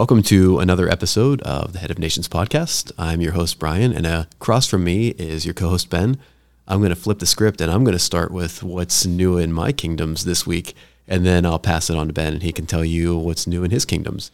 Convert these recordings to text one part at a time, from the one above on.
Welcome to another episode of the Head of Nations podcast. I'm your host, Brian, and across from me is your co host, Ben. I'm going to flip the script and I'm going to start with what's new in my kingdoms this week, and then I'll pass it on to Ben and he can tell you what's new in his kingdoms.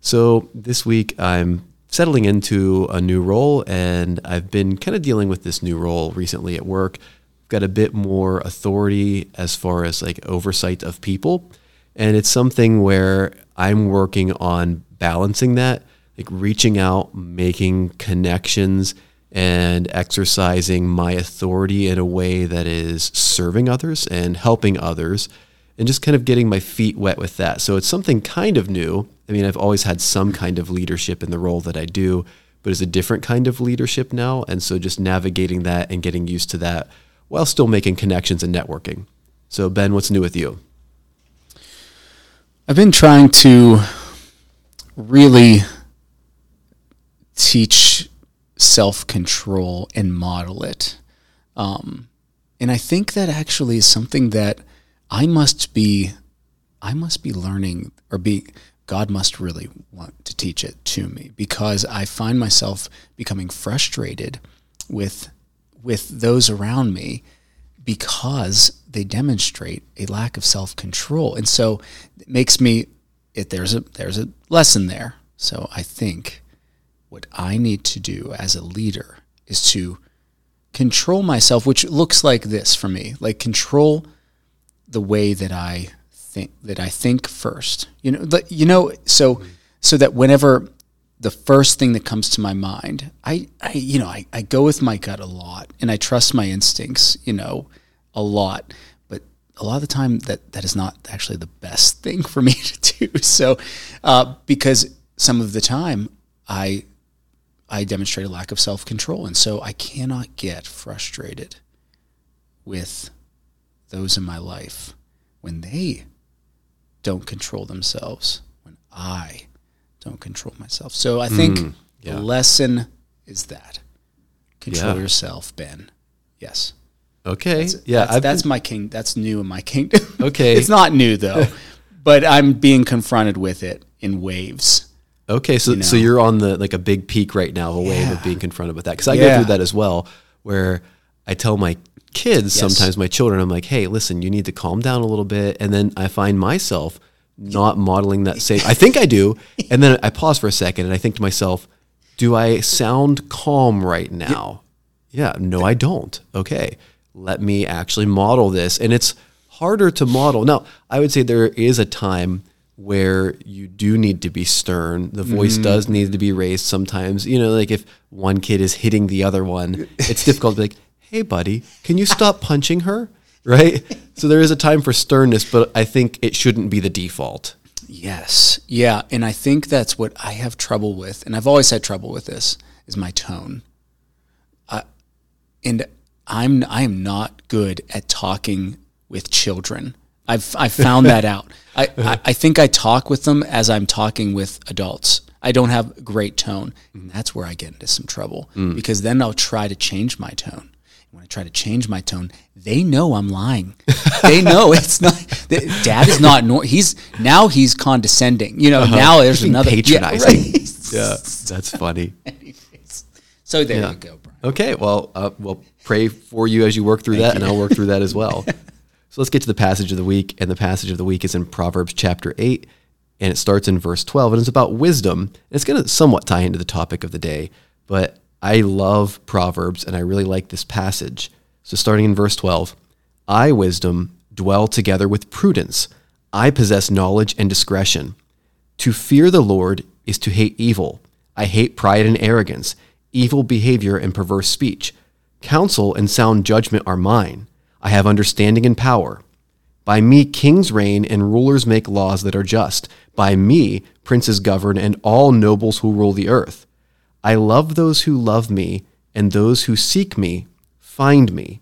So this week, I'm settling into a new role, and I've been kind of dealing with this new role recently at work. I've got a bit more authority as far as like oversight of people. And it's something where I'm working on balancing that, like reaching out, making connections, and exercising my authority in a way that is serving others and helping others, and just kind of getting my feet wet with that. So it's something kind of new. I mean, I've always had some kind of leadership in the role that I do, but it's a different kind of leadership now. And so just navigating that and getting used to that while still making connections and networking. So, Ben, what's new with you? I've been trying to really teach self control and model it. Um, and I think that actually is something that I must be, I must be learning or be, God must really want to teach it to me because I find myself becoming frustrated with, with those around me because they demonstrate a lack of self control. And so it makes me it, there's a there's a lesson there. So I think what I need to do as a leader is to control myself, which looks like this for me, like control the way that I think that I think first. You know, you know, so so that whenever the first thing that comes to my mind, I, I you know, I, I go with my gut a lot and I trust my instincts, you know, a lot a lot of the time that that is not actually the best thing for me to do. So, uh, because some of the time I I demonstrate a lack of self control, and so I cannot get frustrated with those in my life when they don't control themselves, when I don't control myself. So I think mm, yeah. the lesson is that control yeah. yourself, Ben. Yes. Okay. That's, yeah. That's, that's been... my king. That's new in my kingdom. Okay. it's not new though, but I'm being confronted with it in waves. Okay. So, you know? so you're on the, like a big peak right now, of a yeah. wave of being confronted with that. Cause I yeah. go through that as well, where I tell my kids, yes. sometimes my children, I'm like, Hey, listen, you need to calm down a little bit. And then I find myself not modeling that same, I think I do. And then I pause for a second and I think to myself, do I sound calm right now? Yeah. yeah no, I don't. Okay let me actually model this. And it's harder to model. Now, I would say there is a time where you do need to be stern. The voice mm. does need to be raised sometimes. You know, like if one kid is hitting the other one, it's difficult to be like, hey, buddy, can you stop punching her? Right? so there is a time for sternness, but I think it shouldn't be the default. Yes. Yeah. And I think that's what I have trouble with. And I've always had trouble with this is my tone. Uh, and I'm I am not good at talking with children. I've I've found that out. I, I, I think I talk with them as I'm talking with adults. I don't have great tone, and that's where I get into some trouble mm. because then I'll try to change my tone. When I try to change my tone, they know I'm lying. they know it's not. Dad is not. Nor, he's now he's condescending. You know. Uh-huh. Now there's another patronizing. Yeah, right. yeah, that's funny. so there yeah. you go. Okay, well, uh, well, pray for you as you work through Thank that, you. and I'll work through that as well. so let's get to the passage of the week, and the passage of the week is in Proverbs chapter eight, and it starts in verse twelve, and it's about wisdom. It's going to somewhat tie into the topic of the day, but I love Proverbs, and I really like this passage. So starting in verse twelve, I wisdom dwell together with prudence. I possess knowledge and discretion. To fear the Lord is to hate evil. I hate pride and arrogance evil behavior and perverse speech. Counsel and sound judgment are mine. I have understanding and power. By me, kings reign and rulers make laws that are just. By me, princes govern and all nobles who rule the earth. I love those who love me, and those who seek me find me.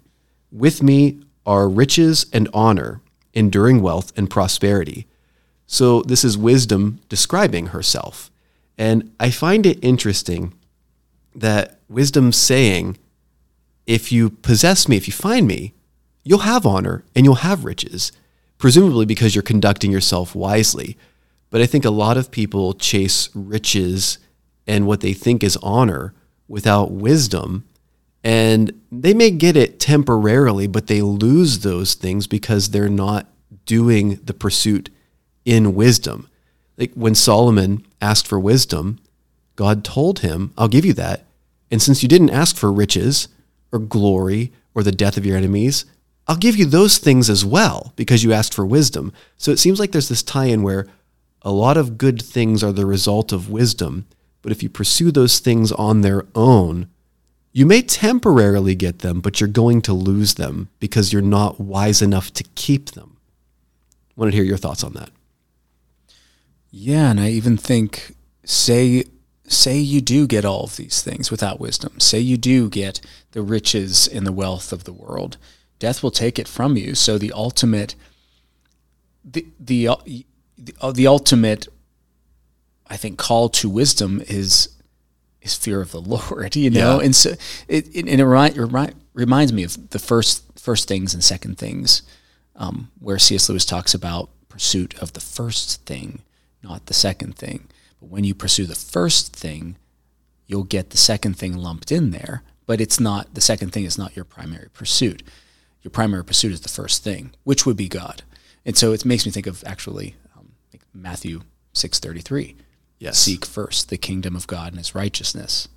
With me are riches and honor, enduring wealth and prosperity. So, this is wisdom describing herself. And I find it interesting that wisdom saying, if you possess me, if you find me, you'll have honor and you'll have riches, presumably because you're conducting yourself wisely. But I think a lot of people chase riches and what they think is honor without wisdom. And they may get it temporarily, but they lose those things because they're not doing the pursuit in wisdom. Like when Solomon asked for wisdom, God told him, I'll give you that. And since you didn't ask for riches or glory or the death of your enemies, I'll give you those things as well because you asked for wisdom. So it seems like there's this tie in where a lot of good things are the result of wisdom, but if you pursue those things on their own, you may temporarily get them, but you're going to lose them because you're not wise enough to keep them. I want to hear your thoughts on that. Yeah, and I even think say say you do get all of these things without wisdom. Say you do get the riches and the wealth of the world. Death will take it from you. So the ultimate the the the, uh, the ultimate I think call to wisdom is is fear of the Lord, you know. Yeah. And so it, it and it, remind, it reminds me of the first first things and second things, um, where C.S. Lewis talks about pursuit of the first thing, not the second thing. But when you pursue the first thing, you'll get the second thing lumped in there. But it's not the second thing is not your primary pursuit. Your primary pursuit is the first thing, which would be God. And so it makes me think of actually um, like Matthew six thirty three Yes. Seek first the kingdom of God and his righteousness.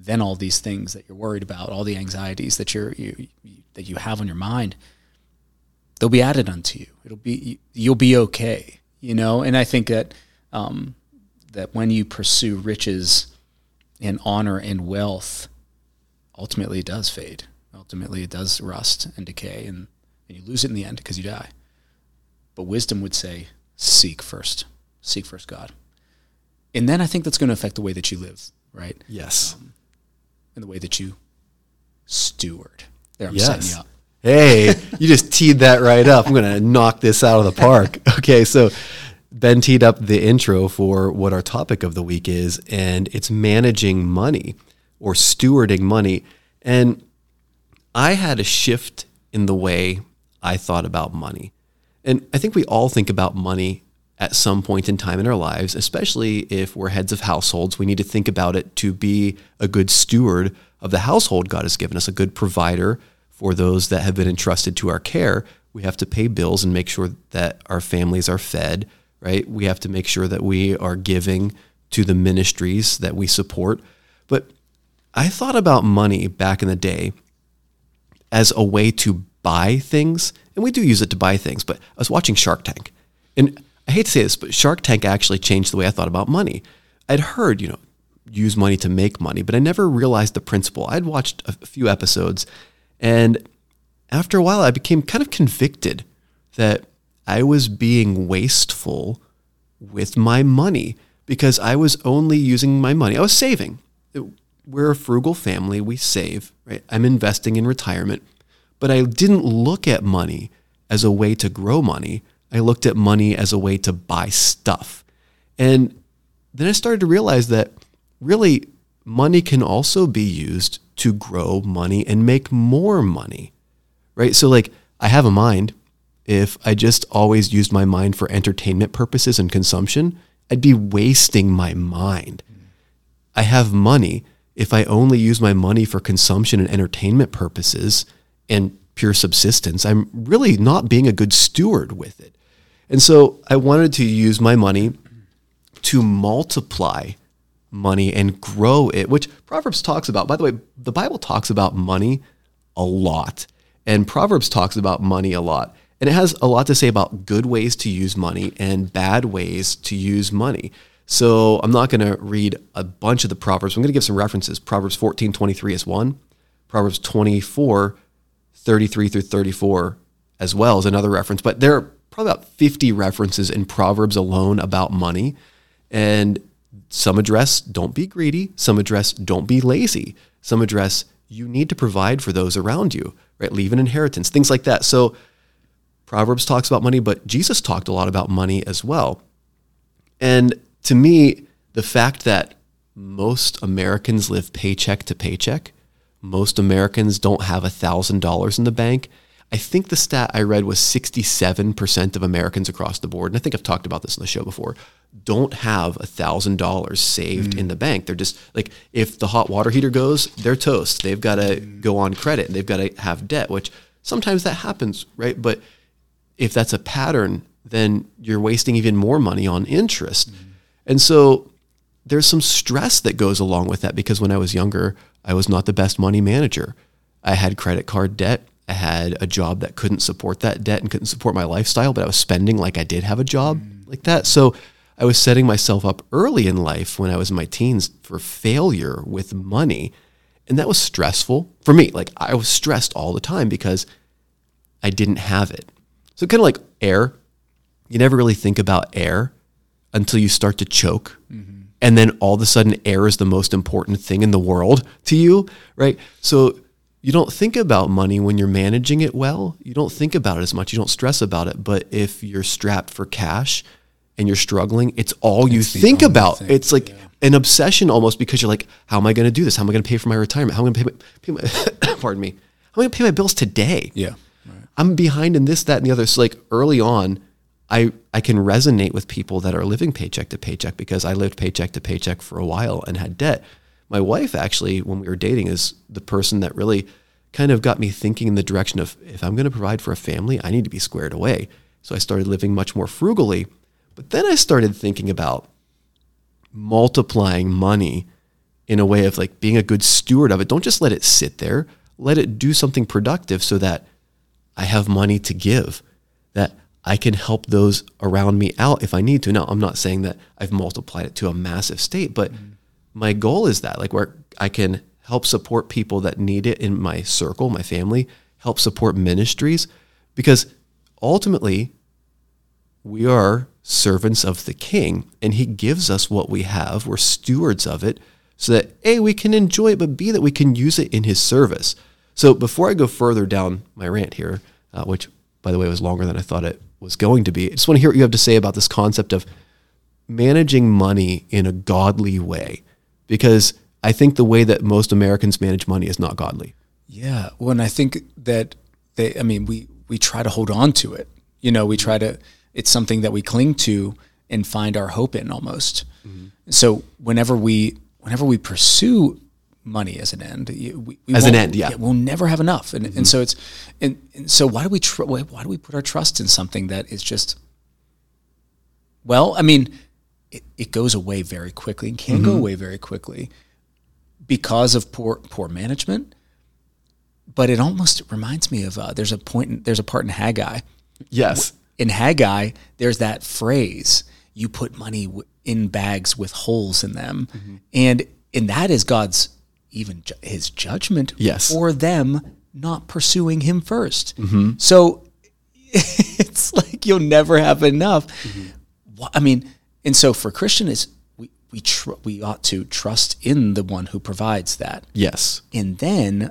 Then all these things that you're worried about, all the anxieties that you're you, that you have on your mind, they'll be added unto you. It'll be you'll be okay, you know. And I think that um, that when you pursue riches and honor and wealth, ultimately it does fade. Ultimately, it does rust and decay, and, and you lose it in the end because you die. But wisdom would say, seek first, seek first God and then I think that's going to affect the way that you live, right? Yes, um, and the way that you steward. There, I'm yes. setting you up. Hey, you just teed that right up. I'm going to knock this out of the park. Okay, so Ben teed up the intro for what our topic of the week is, and it's managing money or stewarding money. And I had a shift in the way I thought about money. And I think we all think about money at some point in time in our lives, especially if we're heads of households. We need to think about it to be a good steward of the household God has given us, a good provider for those that have been entrusted to our care. We have to pay bills and make sure that our families are fed, right? We have to make sure that we are giving to the ministries that we support. But I thought about money back in the day as a way to buy things, and we do use it to buy things, but I was watching Shark Tank. And I hate to say this, but Shark Tank actually changed the way I thought about money. I'd heard, you know, use money to make money, but I never realized the principle. I'd watched a few episodes, and after a while, I became kind of convicted that I was being wasteful with my money because I was only using my money. I was saving. We're a frugal family, we save, right? I'm investing in retirement, but I didn't look at money as a way to grow money. I looked at money as a way to buy stuff. And then I started to realize that really money can also be used to grow money and make more money, right? So, like, I have a mind. If I just always used my mind for entertainment purposes and consumption, I'd be wasting my mind. I have money. If I only use my money for consumption and entertainment purposes and pure subsistence, I'm really not being a good steward with it. And so I wanted to use my money to multiply money and grow it, which Proverbs talks about. By the way, the Bible talks about money a lot, and Proverbs talks about money a lot. And it has a lot to say about good ways to use money and bad ways to use money. So I'm not going to read a bunch of the Proverbs. I'm going to give some references. Proverbs 14, 23 is one. Proverbs 24, 33 through 34 as well is another reference. But there are probably about 50 references in Proverbs alone about money. And some address don't be greedy, some address don't be lazy, some address you need to provide for those around you, right? Leave an inheritance, things like that. So Proverbs talks about money, but Jesus talked a lot about money as well. And to me, the fact that most Americans live paycheck to paycheck, most Americans don't have $1,000 in the bank, I think the stat I read was 67% of Americans across the board, and I think I've talked about this in the show before, don't have $1,000 saved Mm. in the bank. They're just like, if the hot water heater goes, they're toast. They've got to go on credit and they've got to have debt, which sometimes that happens, right? But if that's a pattern, then you're wasting even more money on interest. Mm-hmm. And so there's some stress that goes along with that because when I was younger, I was not the best money manager. I had credit card debt. I had a job that couldn't support that debt and couldn't support my lifestyle, but I was spending like I did have a job mm-hmm. like that. So I was setting myself up early in life when I was in my teens for failure with money. And that was stressful for me. Like I was stressed all the time because I didn't have it. So kind of like air, you never really think about air until you start to choke. And then all of a sudden air is the most important thing in the world to you, right? So you don't think about money when you're managing it well. You don't think about it as much. You don't stress about it. But if you're strapped for cash and you're struggling, it's all you think about. thing, It's like an obsession almost because you're like, how am I going to do this? How am I going to pay for my retirement? How am I going to pay my, pay my pardon me, how am I going to pay my bills today? Yeah. I'm behind in this, that, and the other. So like early on, I I can resonate with people that are living paycheck to paycheck because I lived paycheck to paycheck for a while and had debt. My wife actually, when we were dating, is the person that really kind of got me thinking in the direction of if I'm going to provide for a family, I need to be squared away. So I started living much more frugally. But then I started thinking about multiplying money in a way of like being a good steward of it. Don't just let it sit there. Let it do something productive so that I have money to give, that I can help those around me out if I need to. Now, I'm not saying that I've multiplied it to a massive state, but mm-hmm. my goal is that like where I can help support people that need it in my circle, my family, help support ministries because ultimately we are servants of the king and he gives us what we have. We're stewards of it so that A, we can enjoy it, but B, that we can use it in his service. So before I go further down my rant here, uh, which by the way was longer than I thought it was going to be, I just want to hear what you have to say about this concept of managing money in a godly way. Because I think the way that most Americans manage money is not godly. Yeah. Well, and I think that they, I mean, we, we try to hold on to it. You know, we try to, it's something that we cling to and find our hope in almost. So whenever we, whenever we pursue money as an end, we, we As an end, yeah. we'll never have enough. And, and mm-hmm. so it's, and, and so why do we, tr- why why do we put our trust in something that is just, well, I mean, it, it goes away very quickly and can go mm-hmm. away very quickly because of poor, poor management. But it almost reminds me of uh, there's a point in, there's a part in Haggai. Yes. in Haggai there's that phrase you put money w- in bags with holes in them. Mm-hmm. And and that is God's even ju- his judgment Yes. for them not pursuing him 1st mm-hmm. so it's like you'll never have enough mm-hmm. Wha- I mean and so for Christian is we we tr- we ought to trust in the one who provides that Yes. and then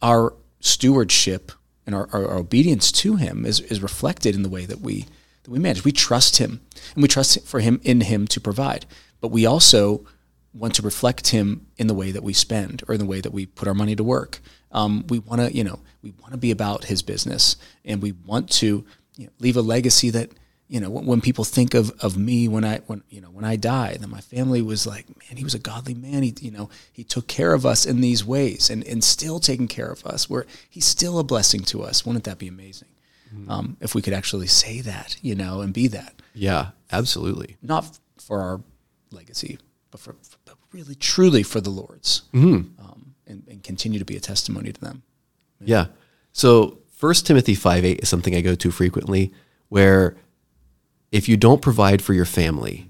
our stewardship and our, our, our obedience to him is, is reflected in the way that we that we manage. We trust him and we trust for him in him to provide. But we also want to reflect him in the way that we spend or in the way that we put our money to work. Um, we want to, you know, we want to be about his business and we want to you know, leave a legacy that, you know, when, when people think of, of me when I when you know when I die, then my family was like, man, he was a godly man. He you know he took care of us in these ways, and and still taking care of us. Where he's still a blessing to us. Wouldn't that be amazing? Um, if we could actually say that, you know, and be that, Yeah, absolutely. not for our legacy, but for but really truly for the Lord's, um, and, and continue to be a testimony to them. Yeah. So First Timothy 5 8 is something I go to frequently where if you don't provide for your family,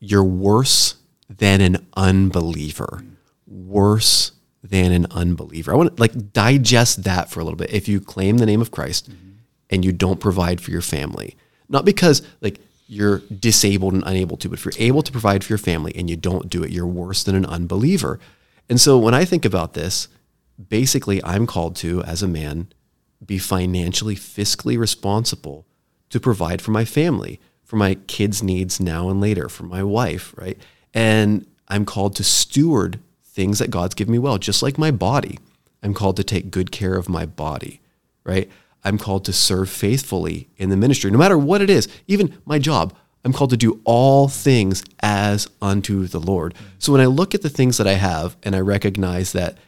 you're worse than an unbeliever. Worse than an unbeliever. I want to like digest that for a little bit. If you claim the name of Christ and you don't provide for your family, not because like you're disabled and unable to, but if you're able to provide for your family and you don't do it, you're worse than an unbeliever. And so when I think about this, basically I'm called to, as a man, be financially, fiscally responsible to provide for my family, for my kids' needs now and later, for my wife, right? And I'm called to steward things that God's given me well, just like my body. I'm called to take good care of my body, right? I'm called to serve faithfully in the ministry, no matter what it is, even my job. I'm called to do all things as unto the Lord. So when I look at the things that I have and I recognize that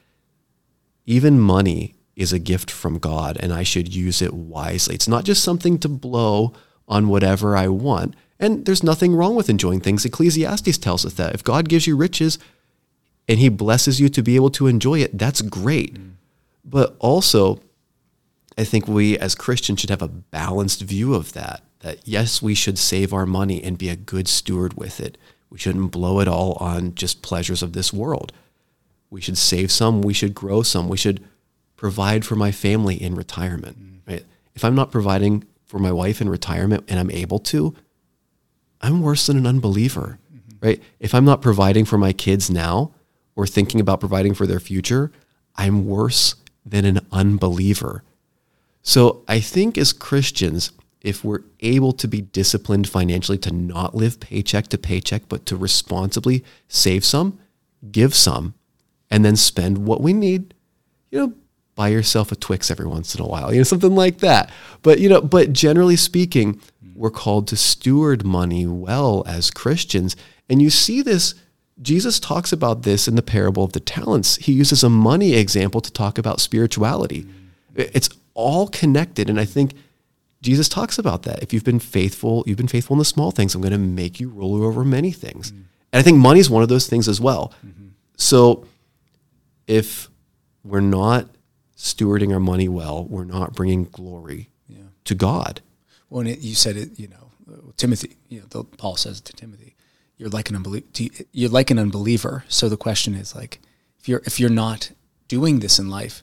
even money is a gift from God and I should use it wisely, it's not just something to blow on whatever I want. And there's nothing wrong with enjoying things. Ecclesiastes tells us that. If God gives you riches and he blesses you to be able to enjoy it, that's great. Mm. But also, I think we as Christians should have a balanced view of that. That yes, we should save our money and be a good steward with it. We shouldn't blow it all on just pleasures of this world. We should save some, we should grow some, we should provide for my family in retirement. Mm. Right? If I'm not providing for my wife in retirement and I'm able to, I'm worse than an unbeliever. Mm-hmm. Right? If I'm not providing for my kids now or thinking about providing for their future, I'm worse than an unbeliever. So I think as Christians, if we're able to be disciplined financially to not live paycheck to paycheck, but to responsibly save some, give some, and then spend what we need, you know, buy yourself a Twix every once in a while, you know, something like that. But, you know, but generally speaking, we're called to steward money well as Christians. And you see this, Jesus talks about this in the parable of the talents. He uses a money example to talk about spirituality. It's all connected. And I think Jesus talks about that. If you've been faithful, you've been faithful in the small things, I'm going to make you ruler over many things. Mm-hmm. And I think money is one of those things as well. Mm-hmm. So if we're not stewarding our money well, we're not bringing glory yeah. to God. Well, it, you said it, you know, Timothy, you know, the, Paul says to Timothy, you're like an unbeliever. You're like an unbeliever. So the question is like, if you're if you're not doing this in life,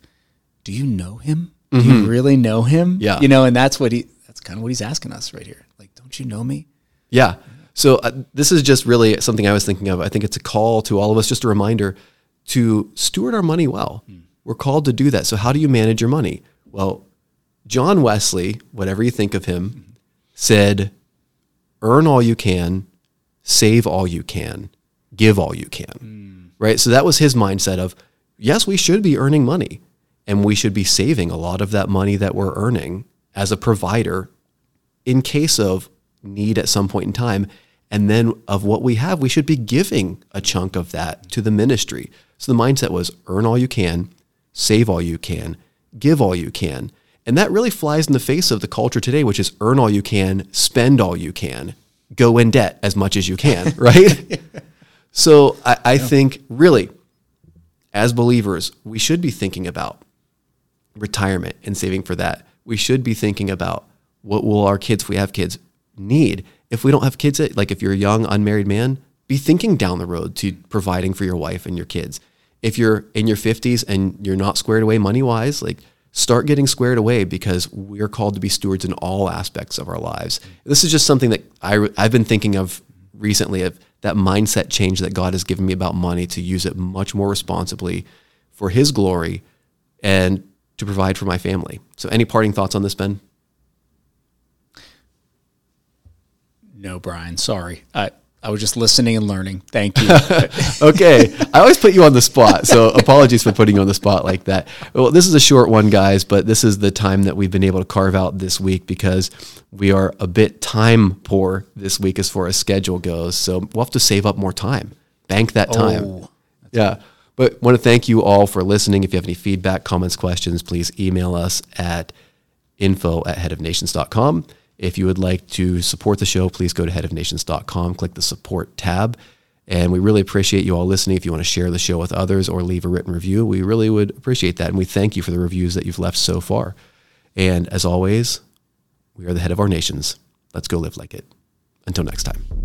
do you know him? Mm-hmm. Do you really know him? Yeah. You know, and that's what he, that's kind of what he's asking us right here. Like, don't you know me? Yeah. So uh, this is just really something I was thinking of. I think it's a call to all of us, just a reminder to steward our money well. Mm. We're called to do that. So how do you manage your money? Well, John Wesley, whatever you think of him, mm-hmm. said, earn all you can, save all you can, give all you can. Mm. Right? So that was his mindset of, yes, we should be earning money and we should be saving a lot of that money that we're earning as a provider in case of need at some point in time. And then of what we have, we should be giving a chunk of that to the ministry. So the mindset was earn all you can, save all you can, give all you can. And that really flies in the face of the culture today, which is earn all you can, spend all you can, go in debt as much as you can, right? so I, I yeah. think really, as believers, we should be thinking about retirement and saving for that. We should be thinking about what will our kids, if we have kids, need. If we don't have kids, like if you're a young unmarried man, be thinking down the road to providing for your wife and your kids. If you're in your 50s and you're not squared away money wise, like start getting squared away because we're called to be stewards in all aspects of our lives. This is just something that I, I've been thinking of recently of that mindset change that God has given me about money to use it much more responsibly for His glory and to provide for my family. So, any parting thoughts on this, Ben? No, Brian. Sorry. I, I was just listening and learning. Thank you. okay. I always put you on the spot. So apologies for putting you on the spot like that. Well, this is a short one, guys, but this is the time that we've been able to carve out this week because we are a bit time poor this week as far as schedule goes. So we'll have to save up more time, bank that time. Oh, yeah. But want to thank you all for listening. If you have any feedback, comments, questions, please email us at info at headofnations.com. If you would like to support the show, please go to headofnations.com, click the support tab. And we really appreciate you all listening. If you want to share the show with others or leave a written review, we really would appreciate that. And we thank you for the reviews that you've left so far. And as always, we are the head of our nations. Let's go live like it. Until next time.